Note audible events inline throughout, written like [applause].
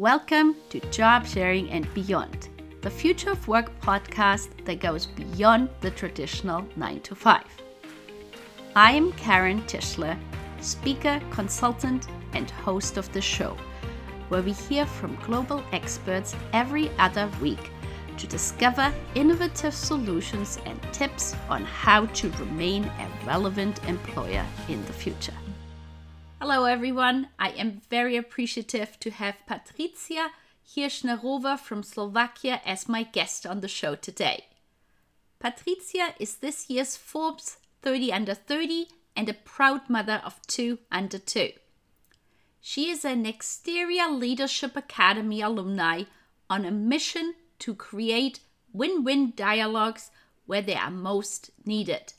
Welcome to Job Sharing and Beyond, the Future of Work podcast that goes beyond the traditional 9 to 5. I am Karen Tischler, speaker, consultant, and host of the show, where we hear from global experts every other week to discover innovative solutions and tips on how to remain a relevant employer in the future. Hello, everyone. I am very appreciative to have Patricia Hirschnerova from Slovakia as my guest on the show today. Patricia is this year's Forbes 30 Under 30 and a proud mother of two under two. She is a Nexteria Leadership Academy alumni on a mission to create win win dialogues where they are most needed.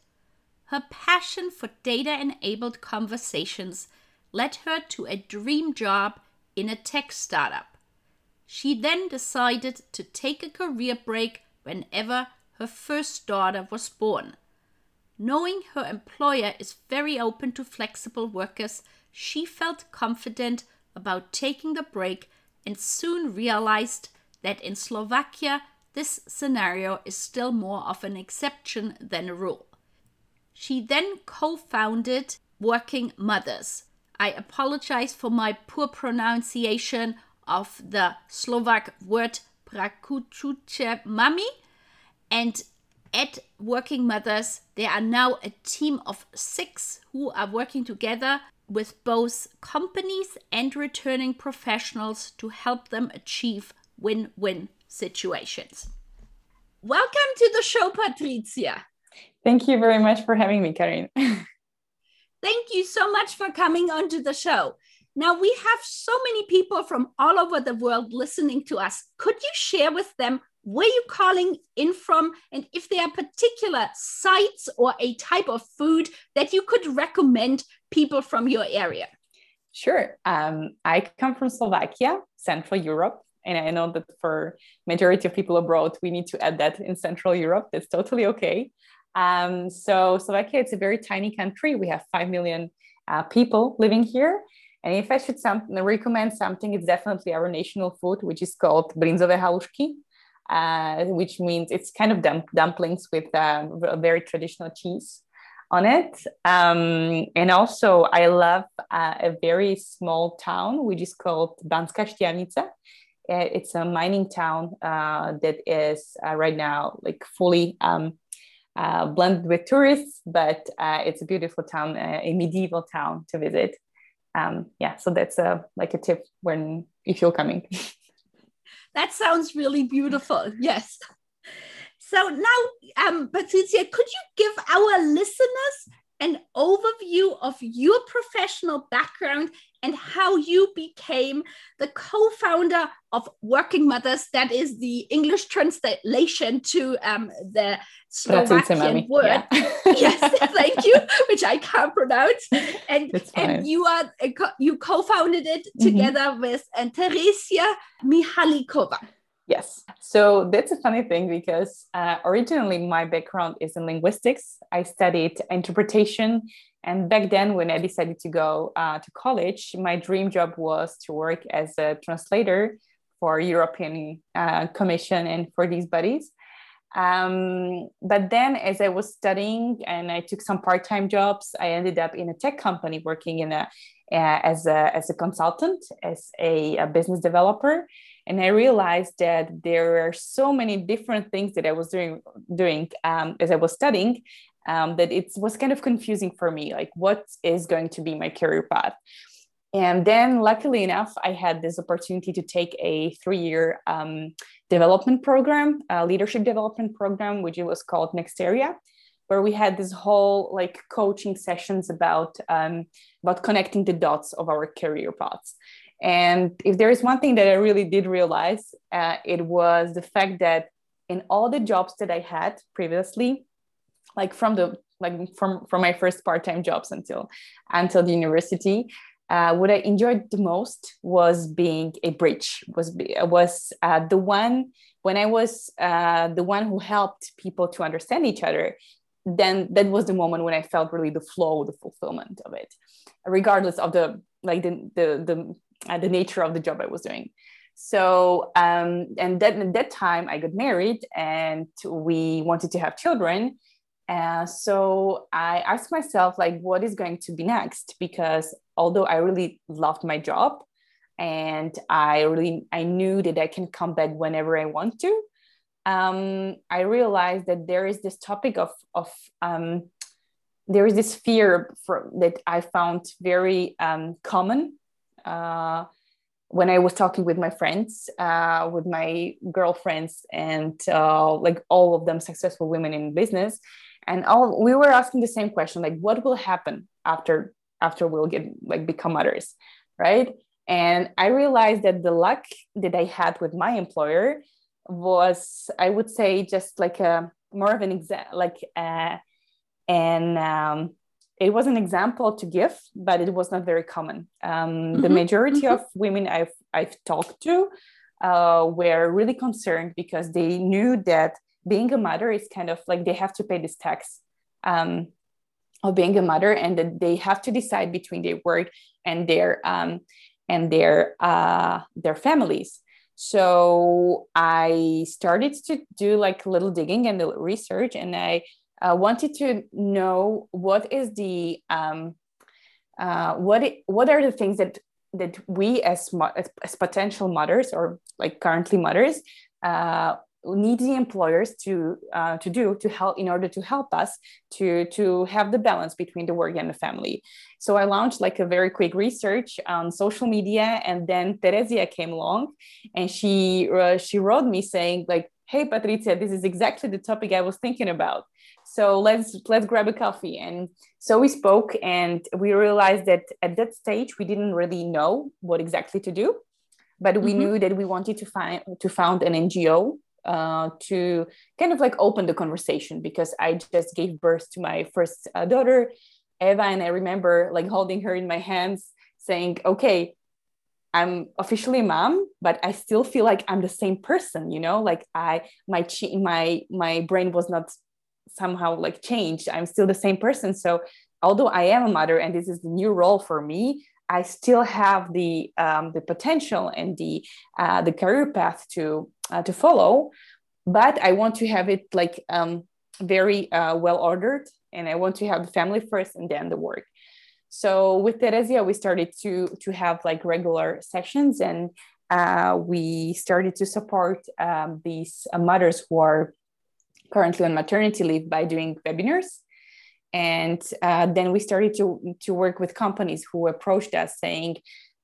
Her passion for data enabled conversations led her to a dream job in a tech startup. She then decided to take a career break whenever her first daughter was born. Knowing her employer is very open to flexible workers, she felt confident about taking the break and soon realized that in Slovakia, this scenario is still more of an exception than a rule. She then co founded Working Mothers, I apologize for my poor pronunciation of the Slovak word prakuchuche mami. And at Working Mothers, there are now a team of six who are working together with both companies and returning professionals to help them achieve win win situations. Welcome to the show, Patricia. Thank you very much for having me, Karen. [laughs] Thank you so much for coming onto the show. Now, we have so many people from all over the world listening to us. Could you share with them where you're calling in from and if there are particular sites or a type of food that you could recommend people from your area? Sure. Um, I come from Slovakia, Central Europe. And I know that for majority of people abroad, we need to add that in Central Europe. That's totally okay. Um, so Slovakia, it's a very tiny country. We have 5 million uh, people living here. And if I should some, recommend something, it's definitely our national food, which is called bryndzové halušky, uh, which means it's kind of dump- dumplings with um, a very traditional cheese on it. Um, and also, I love uh, a very small town, which is called Banská Štiavnica. Uh, it's a mining town uh, that is uh, right now like fully um, uh, blended with tourists, but uh, it's a beautiful town, uh, a medieval town to visit. Um, yeah, so that's a like a tip when if you're coming. [laughs] that sounds really beautiful. Yes. So now, um, Patricia, could you give our listeners an overview of your professional background and how you became the co-founder of Working Mothers. That is the English translation to um, the Slovakian word. Yeah. [laughs] yes, thank you, [laughs] which I can't pronounce. And and you are you co-founded it mm-hmm. together mm-hmm. with and Teresia Mihalikova. Yes. So that's a funny thing because uh, originally my background is in linguistics. I studied interpretation. And back then, when I decided to go uh, to college, my dream job was to work as a translator for European uh, Commission and for these bodies. Um, but then, as I was studying and I took some part-time jobs, I ended up in a tech company working in a uh, as a as a consultant, as a, a business developer and i realized that there are so many different things that i was doing doing um, as i was studying um, that it was kind of confusing for me like what is going to be my career path. And then luckily enough i had this opportunity to take a three-year um, development program a leadership development program which was called nexteria where we had this whole like coaching sessions about um, about connecting the dots of our career paths and if there is one thing that I really did realize, uh, it was the fact that in all the jobs that I had previously, like from the like from from my first part-time jobs until until the university, uh, what I enjoyed the most was being a bridge. Was was uh, the one when I was uh, the one who helped people to understand each other. Then that was the moment when I felt really the flow, the fulfillment of it, regardless of the like the the the uh, the nature of the job I was doing. so um, and then at that time i got married and we wanted to have children uh, so i asked myself like what is going to be next because although i really loved my job and i really i knew that i can come back whenever i want to um, i realized that there is this topic of of um, there is this fear for, that i found very um, common uh, when I was talking with my friends, uh, with my girlfriends, and uh, like all of them successful women in business, and all we were asking the same question, like what will happen after after we'll get like become mothers, right? And I realized that the luck that I had with my employer was, I would say, just like a more of an example, like uh, and um, it was an example to give, but it was not very common. Um, mm-hmm. The majority mm-hmm. of women I've, I've talked to uh, were really concerned because they knew that being a mother is kind of like they have to pay this tax um, of being a mother and that they have to decide between their work and their um, and their uh, their families. So I started to do like a little digging and the research, and I uh, wanted to know what is the um, uh, what it, what are the things that that we as, as, potential mothers or like currently mothers uh, need the employers to uh, to do to help in order to help us to to have the balance between the work and the family. So i launched like a very quick research on social media and then teresia came along and she uh, she wrote me saying like hey patricia this is exactly the topic i was thinking about. So let's let's grab a coffee. And so we spoke and we realized that at that stage we didn't really know what exactly to do but we mm-hmm. knew that we wanted to find to found an ngo uh, to kind of like open the conversation because i just gave birth to my first uh, daughter. Eva and i remember like holding her in my hands saying okay I'm officially mom, but I still feel like I'm the same person, you know, like I my my my brain was not somehow like changed. I'm still the same person. So although i am a mother and this is the new role for me i still have the um, the potential and the uh, the career path to uh, to follow. But i want to have it like um, very uh, well ordered and i want to have the family first and then the work so with teresia we started to to have like regular sessions and uh, we started to support um, these uh, mothers who are currently on maternity leave by doing webinars. And uh, then we started to, to work with companies who approached us saying,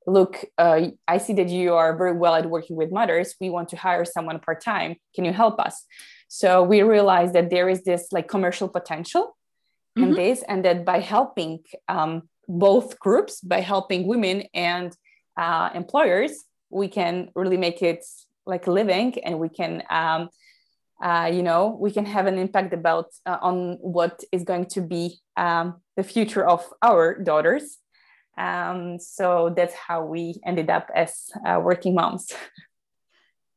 look, uh, I see that you are very well at working with mothers. We want to hire someone part time. Can you help us? So we realized that there is this like commercial potential mm-hmm. in this, and that by helping um, both groups, by helping women and uh, employers, we can really make it like living and we can um, uh, you know we can have an impact about uh, on what is going to be um, the future of our daughters. Um, so that's how we ended up as uh, working moms [laughs]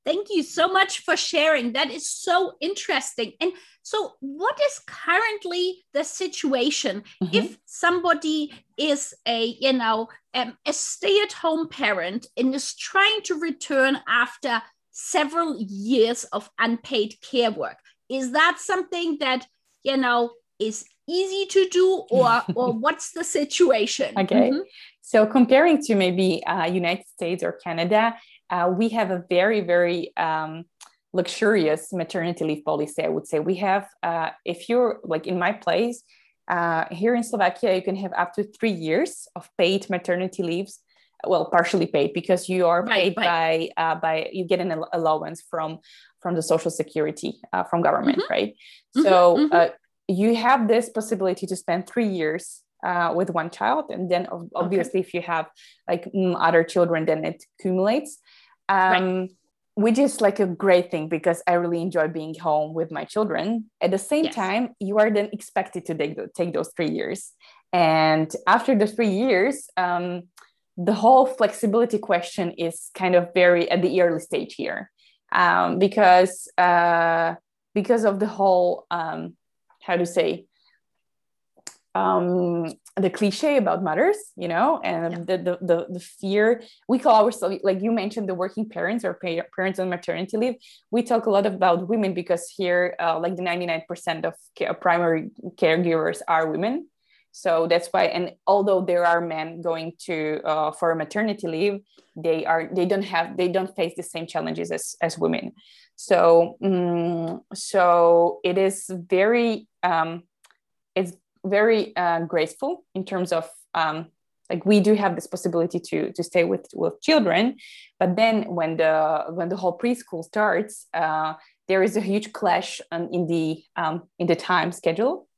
thank you so much for sharing that is so interesting and so what is currently the situation mm-hmm. if somebody is a you know um, a stay-at-home parent and is trying to return after several years of unpaid care work. Is that something that, you know, is easy to do or [laughs] or what's the situation okay mm-hmm. so comparing to maybe uh, united states or canada uh, we have a very very um, luxurious maternity leave policy i would say we have uh, if you're like in my place uh, here in slovakia you can have up to three years of paid maternity leaves well partially paid because you are paid right, right. by uh, by you get an allowance from from the social security uh, from government mm-hmm. right mm-hmm, so mm-hmm. Uh, you have this possibility to spend three years uh, with one child and then obviously okay. if you have like other children then it accumulates um, right. which is like a great thing because i really enjoy being home with my children at the same yes. time you are then expected to take, take those three years and after the three years um, the whole flexibility question is kind of very at the early stage here um, because uh, because of the whole um, how to say um, the cliche about mothers, you know, and yeah. the, the, the the fear we call ourselves like you mentioned the working parents or parents on maternity leave. We talk a lot about women because here, uh, like the ninety nine percent of care, primary caregivers are women. So that's why, and although there are men going to uh, for maternity leave, they are they don't have they don't face the same challenges as as women. So um, so it is very um, it's very uh, graceful in terms of um, like we do have this possibility to to stay with with children but then when the when the whole preschool starts uh, there is a huge clash in the um, in the time schedule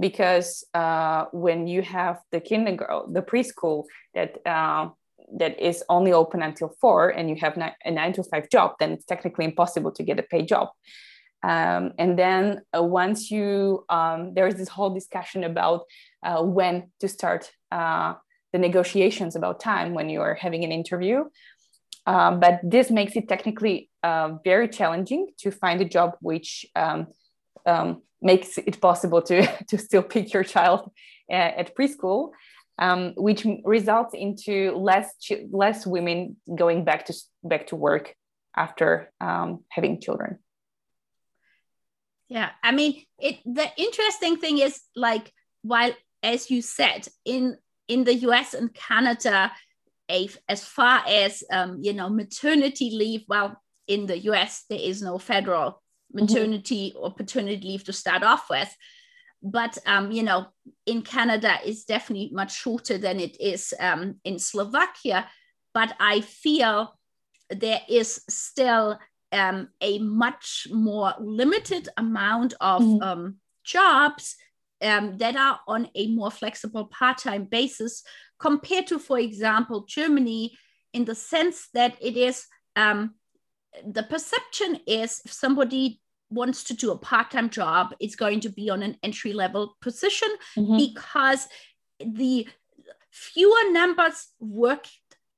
because uh, when you have the kindergarten the preschool that uh, that is only open until four and you have a nine to five job then it's technically impossible to get a paid job um, and then uh, once you, um, there is this whole discussion about uh, when to start uh, the negotiations about time when you are having an interview. Um, but this makes it technically uh, very challenging to find a job which um, um, makes it possible to, [laughs] to still pick your child uh, at preschool. Um, which results into less less women going back to back to work after having children yeah i mean it the interesting thing is like while as you said in in the us and canada a, as far as um, you know maternity leave well in the us there is no federal mm-hmm. maternity mm-hmm. or paternity leave to start off with but um, you know in canada is definitely much shorter than it is um, in slovakia but i feel there is still um, a much more limited amount of mm. um, jobs um, that are on a more flexible part-time basis compared to, for example, Germany, in the sense that it is um, the perception is if somebody wants to do a part-time job, it's going to be on an entry-level position mm-hmm. because the fewer numbers worked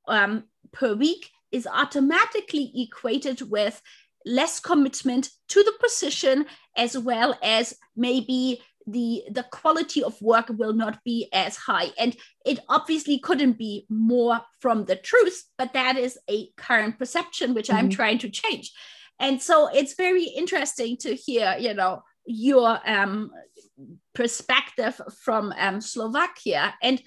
um, per week is automatically equated with less commitment to the position as well as maybe the the quality of work will not be as high. And it obviously couldn't be more from the truth but that is a current perception which mm-hmm. i'm trying to change. And so it's very interesting to hear you know your um, perspective from um, slovakia. And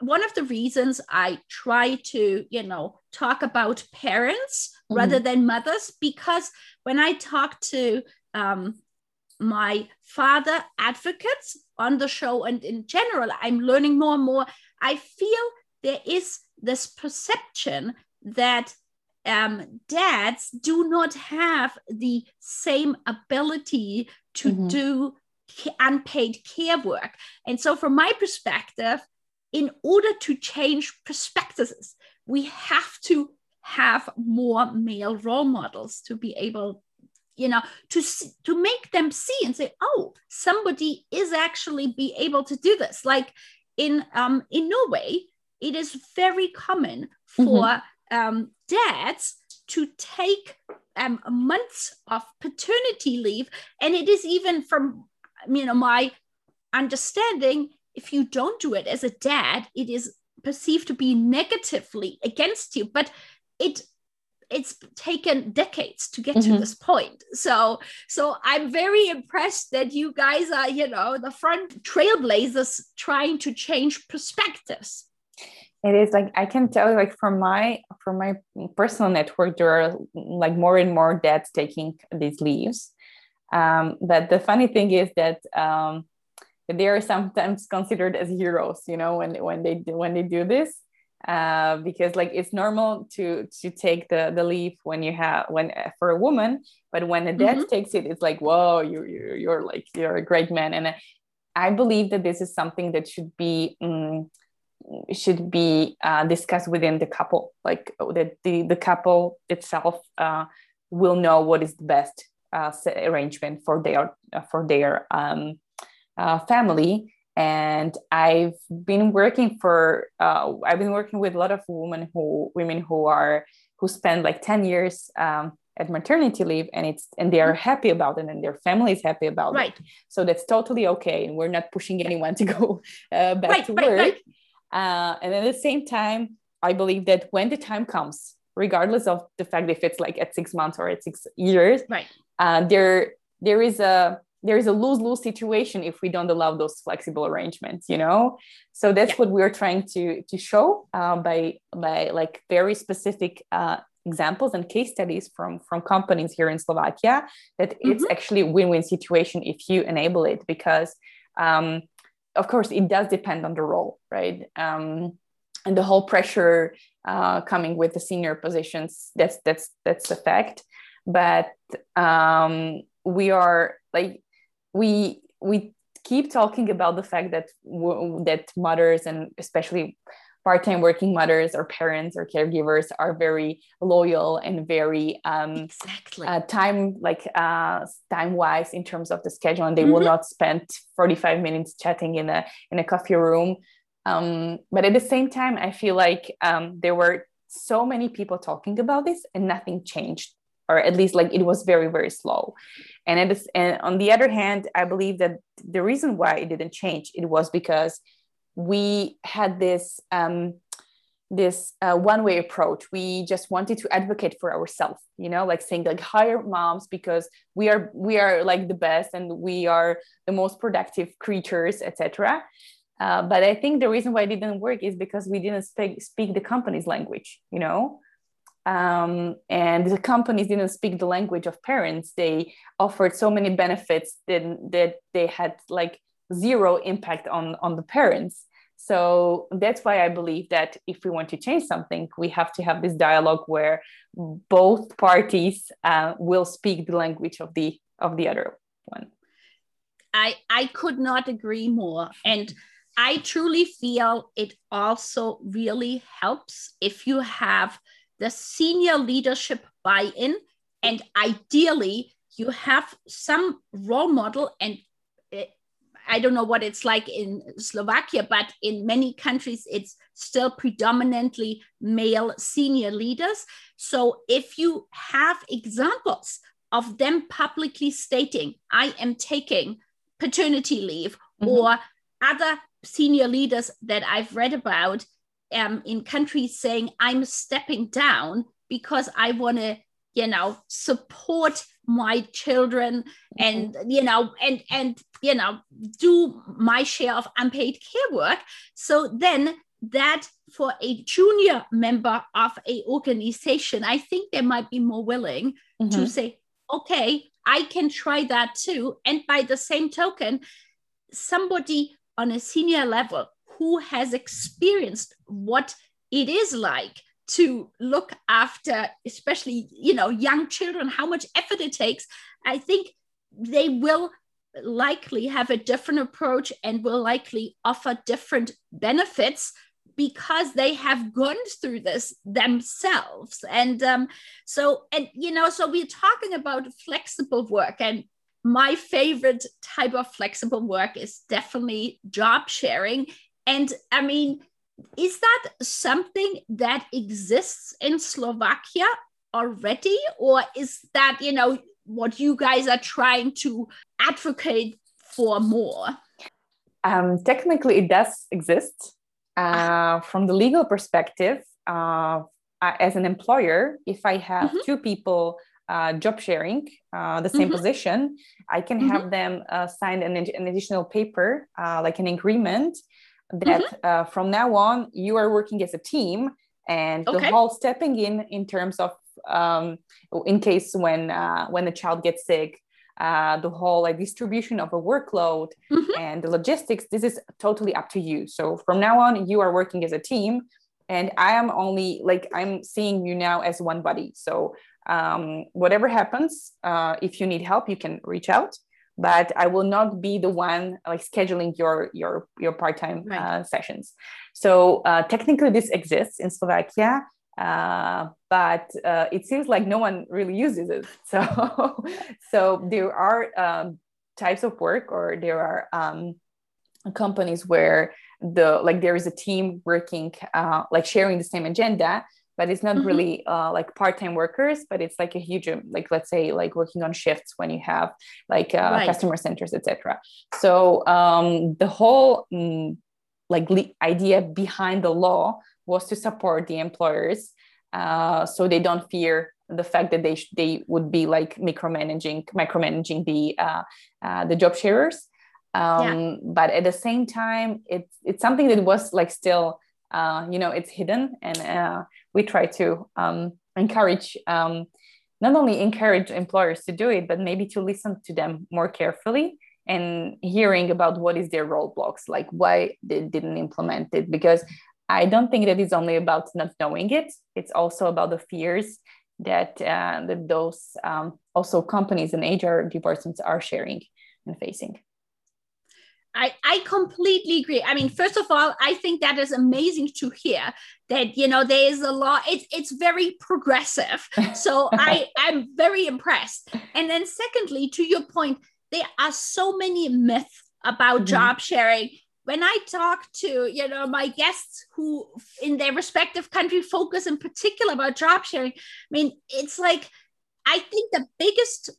one of the reasons I try to, you know, talk about parents mm-hmm. rather than mothers, because when I talk to um, my father advocates on the show and in general, I'm learning more and more. I feel there is this perception that um, dads do not have the same ability to mm-hmm. do unpaid care work. And so, from my perspective, in order to change perspectives, we have to have more male role models to be able you know to to make them see and say oh somebody is actually be able to do this like in um in norway it is very common for mm-hmm. um dads to take um months of paternity leave and it is even from you know my understanding if you don't do it as a dad, it is perceived to be negatively against you. But it it's taken decades to get mm-hmm. to this point so so i'm very impressed that you guys are you know the front trailblazers trying to change perspectives it is like i can tell you like from my from my personal network there are like more and more dads taking these leaves um, but the funny thing is that um, they are sometimes considered as heroes you know when when they when they do this uh, because like it's normal to to take the the leave when you have when uh, for a woman but when a dad mm-hmm. takes it it's like whoa you, you you're like you're a great man and i believe that this is something that should be um, should be uh, discussed within the couple like that the the couple itself uh, will know what is the best uh, arrangement for their uh, for their um, uh, family and i've been working for uh, i've been working with a lot of women who women who are who spend like 10 years um, at maternity leave and it's and they are happy about it and their family is happy about right. it so that's totally okay and we're not pushing anyone to go [laughs] uh, back right, to right, work. right. Uh, and at the same time i believe that when the time comes regardless of the fact if it's like at six months or at six years right. uh, there there is a there is a lose-lose situation if we don't allow those flexible arrangements you know so that's yeah. what we're trying to to show uh, by by like very specific uh, examples and case studies from from companies here in slovakia that mm-hmm. it's actually a win-win situation if you enable it because um, of course it does depend on the role right um, and the whole pressure uh, coming with the senior positions that's that's that's a fact but um, we are like we we keep talking about the fact that that mothers and especially part-time working mothers or parents or caregivers are very loyal and very um exactly. uh, time like uh time wise in terms of the schedule and they mm-hmm. will not spend 45 minutes chatting in a in a coffee room. Um but at the same time i feel like um there were so many people talking about this and nothing changed or at least like it was very very slow and it is and on the other hand i believe that the reason why it didn't change it was because we had this um this uh, one way approach. We just wanted to advocate for ourselves you know like saying like hire moms because we are we are like the best and we are the most productive creatures etc uh, but i think the reason why it didn't work is because we didn't speak speak the company's language you know um, and the companies didn't speak the language of parents. They offered so many benefits that, that they had like zero impact on on the parents. So that's why i believe that if we want to change something we have to have this dialogue where both parties uh, will speak the language of the of the other one. I i could not agree more. And i truly feel it also really helps if you have the senior leadership buy in, and ideally, you have some role model. And eh, I don't know what it's like in Slovakia, but in many countries, it's still predominantly male senior leaders. So if you have examples of them publicly stating, I am taking paternity leave, mm-hmm. or other senior leaders that I've read about um, in countries saying I'm stepping down because I want to, you know, support my children and mm-hmm. you know and and you know do my share of unpaid care work so then that for a junior member of a organization i think they might be more willing mm-hmm. to say okay i can try that too and by the same token somebody on a senior level who has experienced what it is like to look after especially you know young children how much effort it takes i think they will likely have a different approach and will likely offer different benefits because they have gone through this themselves. And um, so and you know so we're talking about flexible work. And my favorite type of flexible work is definitely job sharing and I mean, is that something that exists in Slovakia already? Or is that, you know, what you guys are trying to advocate for more? Um, technically, it does exist. Uh, from the legal perspective, uh, as an employer, if I have mm-hmm. two people uh, job sharing uh, the same mm-hmm. position, I can mm-hmm. have them uh, sign an, an, additional paper, uh, like an agreement, that mm-hmm. uh, from now on you are working as a team and okay. the whole stepping in in terms of um, in case when uh, when the child gets sick uh, the whole like distribution of a workload mm-hmm. and the logistics this is totally up to you so from now on you are working as a team and i am only like i'm seeing you now as one body so um, whatever happens uh, if you need help you can reach out but I will not be the one like scheduling your your your part-time right. uh, sessions. So uh, technically, this exists in Slovakia, uh, but uh, it seems like no one really uses it. [laughs] So so there are um, types of work, or there are um, companies where the like there is a team working uh, like sharing the same agenda but it's not mm-hmm. really uh, like part-time workers but it's like a huge um, like let's say like working on shifts when you have like uh, right. customer centers etc so um, the whole um, like the idea behind the law was to support the employers uh, so they don't fear the fact that they sh- they would be like micromanaging micromanaging the uh, uh, the job sharers um, yeah. but at the same time it's it's something that was like still uh, you know it's hidden and uh, we try to um, encourage um, not only encourage employers to do it but maybe to listen to them more carefully and hearing about what is their roadblocks like why they didn't implement it. Because i don't think that it's only about not knowing it. It's also about the fears that uh, that those um, also companies and hr departments are sharing and facing I, I completely agree. I mean, first of all, I think that is amazing to hear that you know there is a law. It's it's very progressive. So I [laughs] I'm very impressed. And then secondly, to your point, there are so many myths about mm-hmm. job sharing. When I talk to you know my guests who in their respective country focus in particular about job sharing, I mean, it's like I think the biggest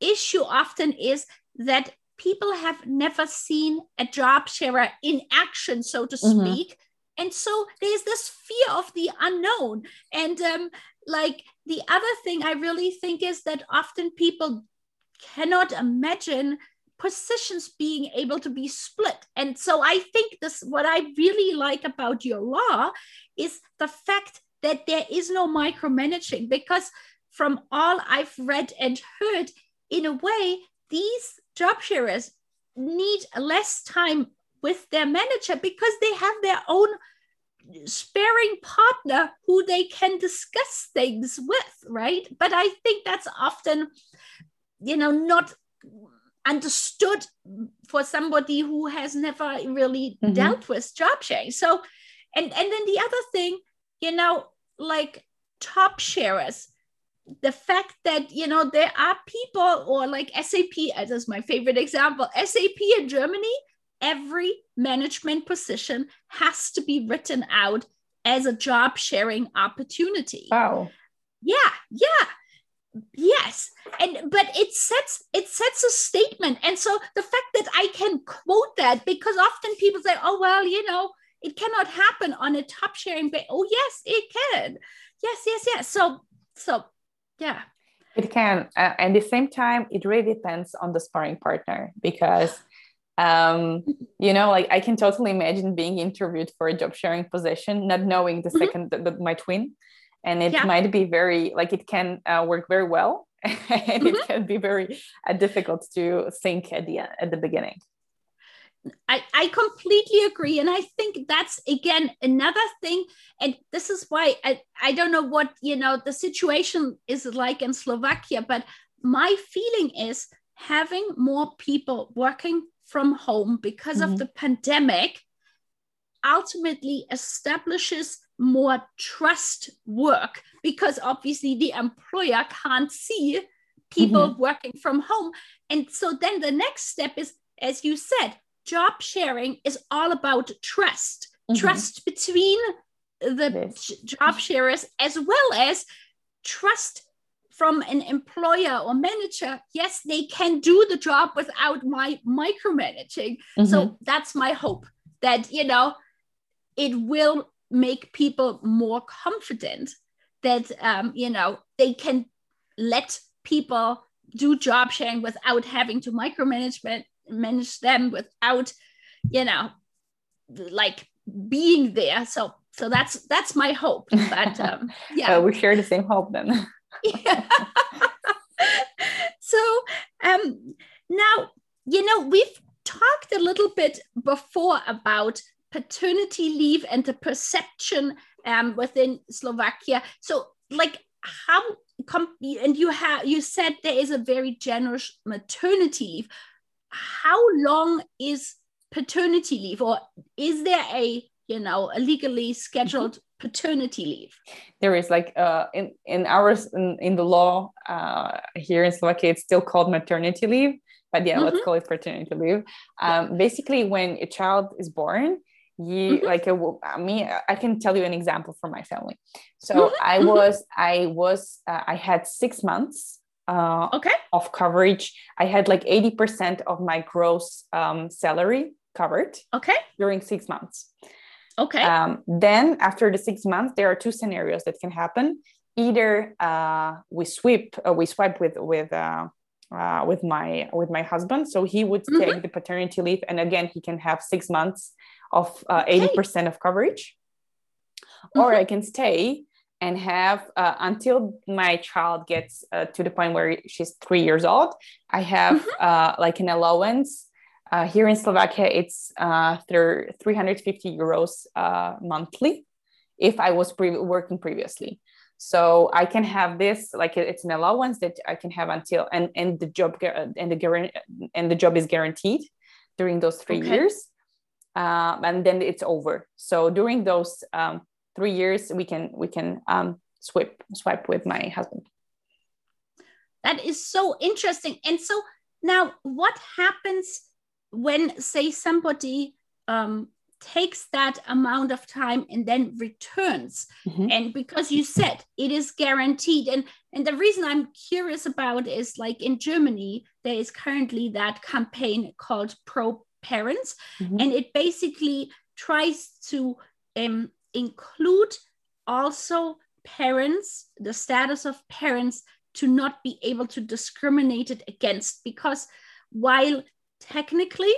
issue often is that people have never seen a job sharer in action, so to mm-hmm. speak. And so there's this fear of the unknown. And um, like the other thing I really think is that often people cannot imagine positions being able to be split. And so I think this, what I really like about your law is the fact that there is no micromanaging because from all I've read and heard, in a way, these job sharers need less time with their manager because they have their own sparring partner who they can discuss things with right but i think that's often you know not understood for somebody who has never really mm-hmm. dealt with job sharing so and and then the other thing you know like top sharers the fact that you know there are people or like sap as is my favorite example sap in germany every management position has to be written out as a job sharing opportunity. Wow. Yeah yeah. Yes. And but it sets it sets a statement. And so the fact that i can quote that because often people say oh well you know it cannot happen on a top sharing but oh yes it can. Yes yes yes. So so yeah. It can. Uh, at the same time, it really depends on the sparring partner because, um, you know, like I can totally imagine being interviewed for a job sharing position, not knowing the mm-hmm. second that, that my twin. And it yeah. might be very, like, it can uh, work very well. [laughs] and mm-hmm. it can be very uh, difficult to think at the at the beginning. I, I completely agree. And I think that's again another thing. And this is why I, I don't know what you know the situation is like in Slovakia, but my feeling is having more people working from home because mm-hmm. of the pandemic ultimately establishes more trust work because obviously the employer can't see people mm-hmm. working from home. And so then the next step is, as you said, job sharing is all about trust. Mm-hmm. trust between the job sharers as well as trust from an employer or manager. Yes they can do the job without my micromanaging. Mm-hmm. so that's my hope that you know it will make people more confident that um, you know they can let people do job sharing without having to micromanagement manage them without you know like being there so so that's that's my hope but [laughs] um yeah uh, we share the same hope then yeah. [laughs] [laughs] so um now you know we've talked a little bit before about paternity leave and the perception um, within Slovakia. So, like, how come? And you have you said there is a very generous maternity leave how long is paternity leave or is there a you know a legally scheduled paternity leave there is like uh, in in ours in, in the law uh, here in slovakia it's still called maternity leave but yeah mm-hmm. let's call it paternity leave um, basically when a child is born you mm-hmm. like a, me i can tell you an example from my family so mm-hmm. i mm-hmm. was i was uh, i had six months uh, okay. of coverage i had like 80% of my gross um, salary covered okay during six months okay um, then after the six months there are two scenarios that can happen either uh, we sweep uh, we swipe with with uh, uh, with my with my husband so he would mm-hmm. take the paternity leave and again he can have six months of uh, okay. 80% of coverage mm-hmm. or i can stay and have uh, until my child gets uh, to the point where she's three years old i have mm-hmm. uh, like an allowance uh, here in slovakia it's uh, 350 euros uh, monthly if i was pre- working previously so i can have this like it's an allowance that i can have until and and the job and the and the job is guaranteed during those three okay. years um, and then it's over so during those um, three years we can we can um, swipe swipe with my husband that is so interesting and so now what happens when say somebody um, takes that amount of time and then returns mm-hmm. and because you said it is guaranteed and and the reason i'm curious about is like in germany there is currently that campaign called pro parents mm-hmm. and it basically tries to um, include also parents the status of parents to not be able to discriminate it against because while technically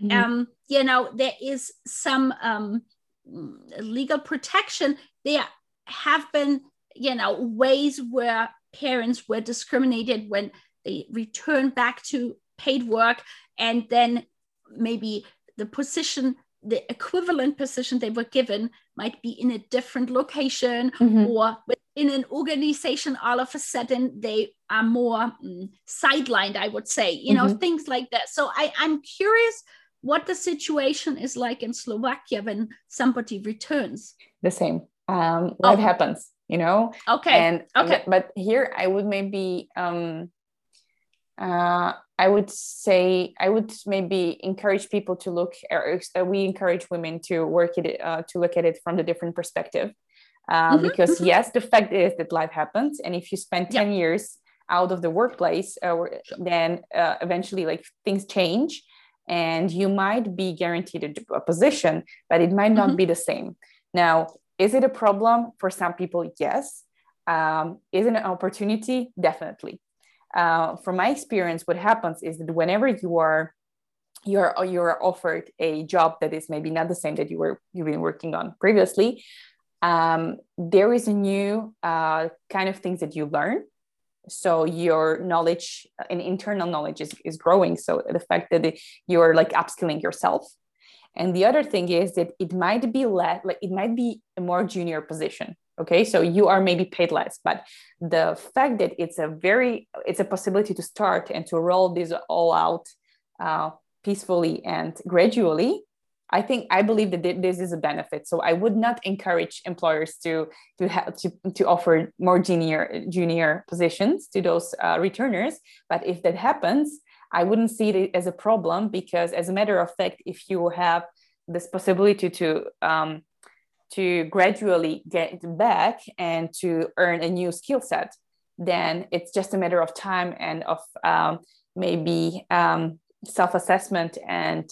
mm-hmm. um, you know there is some um, legal protection there have been you know ways where parents were discriminated when they return back to paid work and then maybe the position the equivalent position they were given might be in a different location mm-hmm. or in an organization all of a sudden they are more mm, sidelined i would say you know mm-hmm. things like that so I, i'm curious what the situation is like in slovakia when somebody returns the same um what oh. happens you know okay and okay but here i would maybe um uh, I would say I would maybe encourage people to look. Or, uh, we encourage women to work it uh, to look at it from the different perspective, uh, mm-hmm. because mm-hmm. yes, the fact is that life happens, and if you spend ten yeah. years out of the workplace, uh, then uh, eventually like things change, and you might be guaranteed a, a position, but it might not mm-hmm. be the same. Now, is it a problem for some people? Yes. Um, is it an opportunity? Definitely uh, from my experience, what happens is that whenever you are you're you're offered a job that is maybe not the same that you were you've been working on previously, um, there is a new uh, kind of things that you learn. So your knowledge and internal knowledge is, is growing. So the fact that you're like upskilling yourself. And the other thing is that it might be less like it might be a more junior position okay? So you are maybe paid less but the fact that it's a very it's a possibility to start and to roll this all out uh, peacefully and gradually i think i believe that this is a benefit. So i would not encourage employers to to have to, to offer more junior junior positions to those uh, returners. But if that happens i wouldn't see it as a problem because as a matter of fact if you have this possibility to um, to gradually get back and to earn a new skill set, then it's just a matter of time and of um, maybe um, self assessment and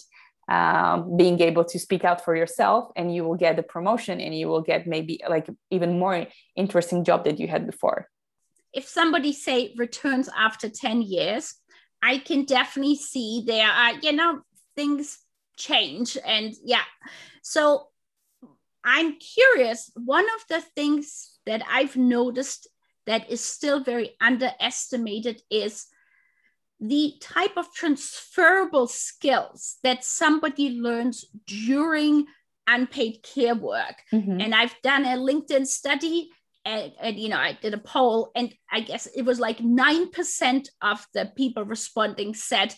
um, being able to speak out for yourself and you will get the promotion and you will get maybe like even more interesting job that you had before. If somebody say returns after 10 years i can definitely see there are you know things change and yeah. So I'm curious. One of the things that I've noticed that is still very underestimated is the type of transferable skills that somebody learns during unpaid care work. Mm-hmm. And I've done a LinkedIn study and, and, you know i did a poll and i guess it was like 9% of the people responding said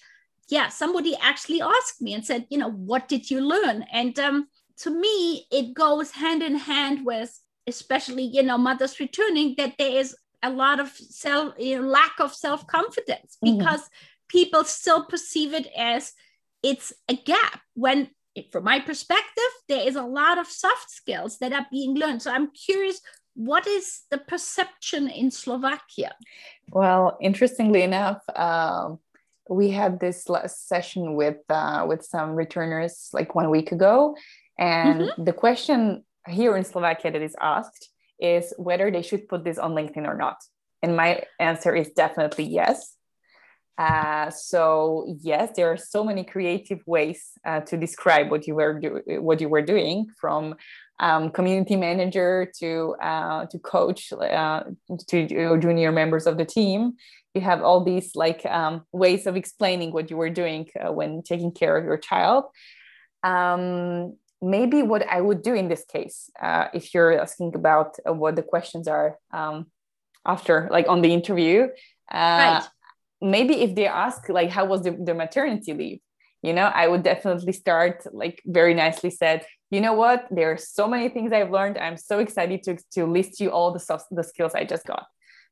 yeah somebody actually asked me and said you know what did you learn and um, to me, it goes hand in hand with, especially, you know, mothers returning, that there is a lot of self, you know, lack of self confidence mm-hmm. because people still perceive it as it's a gap when from my perspective, there is a lot of soft skills that are being learned. So I'm curious, what is the perception in Slovakia? Well, interestingly enough, um, we had this last session with uh, with some returners like one week ago, and mm-hmm. the question here in Slovakia that is asked is whether they should put this on LinkedIn or not. And my answer is definitely yes. Uh, so yes, there are so many creative ways uh, to describe what you were do- what you were doing, from um, community manager to uh, to coach uh, to junior members of the team. You have all these like um, ways of explaining what you were doing uh, when taking care of your child. Um, maybe what I would do in this case, uh, if you're asking about what the questions are um, after, like on the interview. Right maybe if they ask like how was the, the maternity leave you know i would definitely start like very nicely said you know what there are so many things i've learned i'm so excited to, to list you all the, stuff, the skills i just got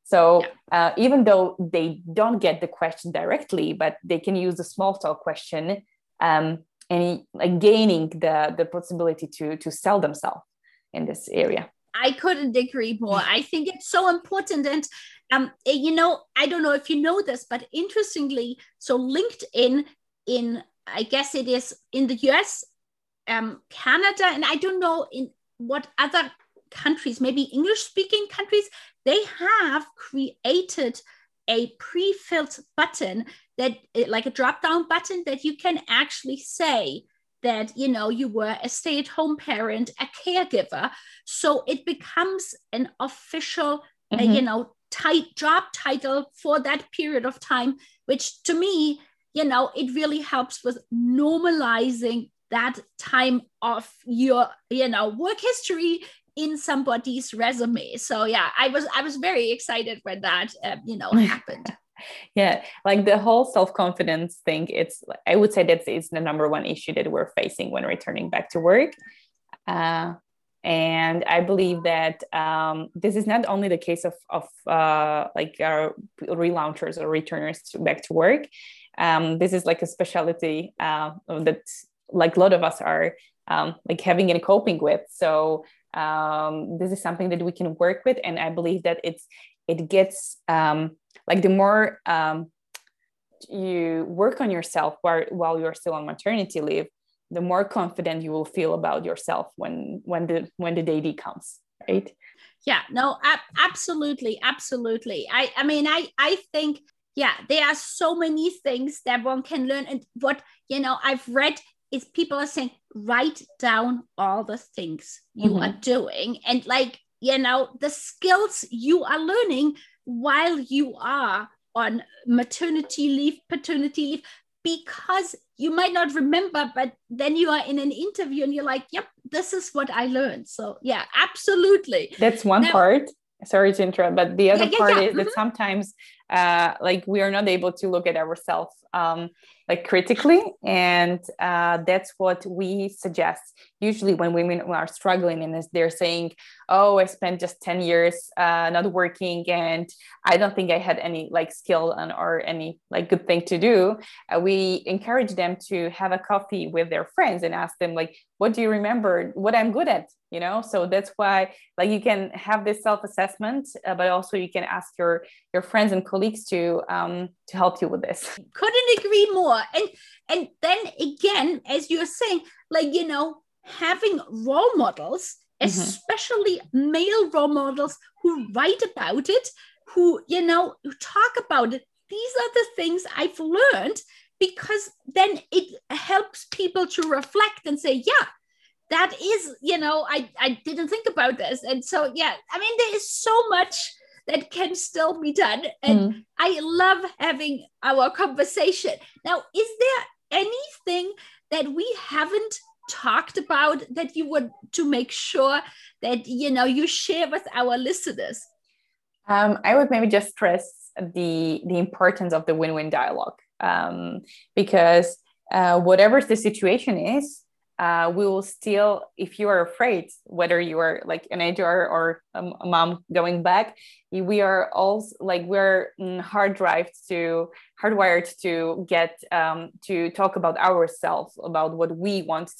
so yeah. uh, even though they don't get the question directly but they can use the small talk question um, and like gaining the the possibility to to sell themselves in this area I couldn't agree more. I think it's so important. And um, eh, you know, I don't know if you know this, but interestingly, so LinkedIn in, I guess it is in the US, um, Canada, and I don't know in what other countries, maybe English speaking countries, they have created a pre-filled button that eh, like a drop down button that you can actually say that you know you were a stay-at-home parent a caregiver so it becomes an official mm-hmm. uh, you know tight job title for that period of time, which to me, you know, it really helps with normalizing that time of your, you know, work history in somebody's resume. So yeah, I was I was very excited when that uh, you know [laughs] happened. Yeah like the whole self-confidence thing it's i would say that is the number one issue that we're facing when returning back to work. Uh, and i believe that um, this is not only the case of, of uh, like our relaunchers or returners to back to work. Um, this is like a specialty uh, that like a lot of us are um, like having and coping with. So um, this is something that we can work with and i believe that it's it gets um, like the more um, you work on yourself while, while you're still on maternity leave the more confident you will feel about yourself when when the when the day comes right? Yeah no ab- absolutely absolutely. I i mean i i think yeah there are so many things that one can learn. And what you know i've read is people are saying write down all the things you mm-hmm. are doing. And like you know the skills you are learning while you are on maternity leave paternity leave because you might not remember, but then you are in an interview and you're like, yep, this is what I learned. So, yeah, absolutely. That's one now, part. Sorry to interrupt, but the other yeah, yeah, part yeah. is mm-hmm. that sometimes, uh, like, we are not able to look at ourselves um, like critically. And uh, that's what we suggest. Usually when women are struggling and they're saying oh i spent just 10 years uh, not working and i don't think i had any like skill and, or any like good thing to do uh, we encourage them to have a coffee with their friends and ask them like what do you remember? What i'm good at? You know? So that's why like you can have this self-assessment uh, but also you can ask your your friends and colleagues to um to help you with this. [laughs] Couldn't agree more. And and then again as you're saying like you know having role models mm-hmm. especially male role models who write about it who you know who talk about it these are the things i've learned because then it helps people to reflect and say yeah that is you know i i didn't think about this. And so yeah i mean there is so much that can still be done. And mm. i love having our conversation. Now is there anything that we haven't talked about that you would to make sure that you know you share with our listeners? Um, i would maybe just stress the the importance of the win-win dialogue. Um, because uh, whatever the situation is uh, we will still, if you are afraid, whether you are like an HR or a mom going back, we are all like we're hard drive to hardwired to get um, to talk about ourselves, about what we want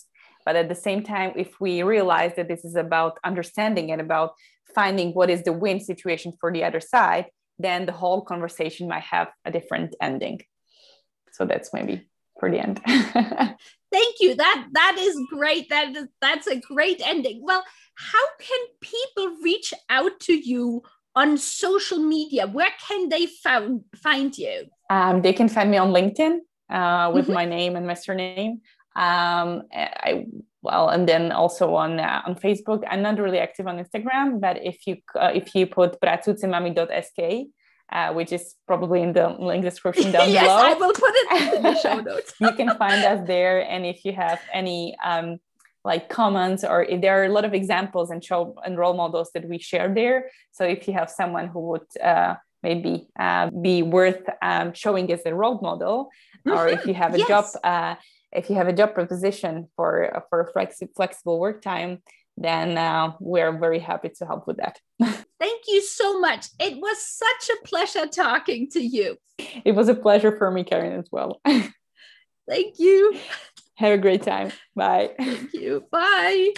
But at the same time, if we realize that this is about understanding and about finding what is the win situation for the other side, then the whole conversation might have a different ending. So that's maybe for the end. [laughs] Thank you. That that is great. That is that's a great ending. Well, how can people reach out to you on social media? Where can they found, find you? Um, they can find me on LinkedIn uh, with mm-hmm. my name and my surname. Um, I well, and then also on uh, on Facebook. I'm not really active on Instagram, but if you uh, if you put pracujemami.sk, uh, which is probably in the link description down [laughs] yes, below. Yes, I will put it in the show [laughs] notes. you can find us there, and if you have any um, like comments or if there are a lot of examples and show and role models that we share there. So if you have someone who would uh, maybe uh, be worth um, showing as a role model, or if you have a yes. job uh, if you have a job proposition for for a flexi- flexible work time, then uh, we're very happy to help with that. [laughs] Thank you so much. It was such a pleasure talking to you. It was a pleasure for me, Karen, as well. [laughs] Thank you. Have a great time. Bye. Thank you. Bye.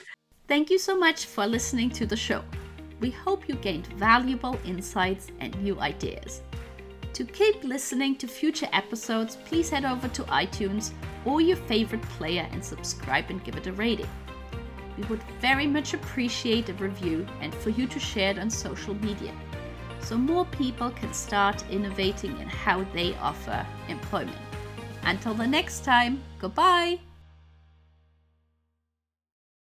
Thank you so much for listening to the show. We hope you gained valuable insights and new ideas. To keep listening to future episodes, please head over to iTunes or your favorite player and subscribe and give it a rating. We would very much appreciate a review and for you to share it on social media so more people can start innovating in how they offer employment. Until the next time, goodbye!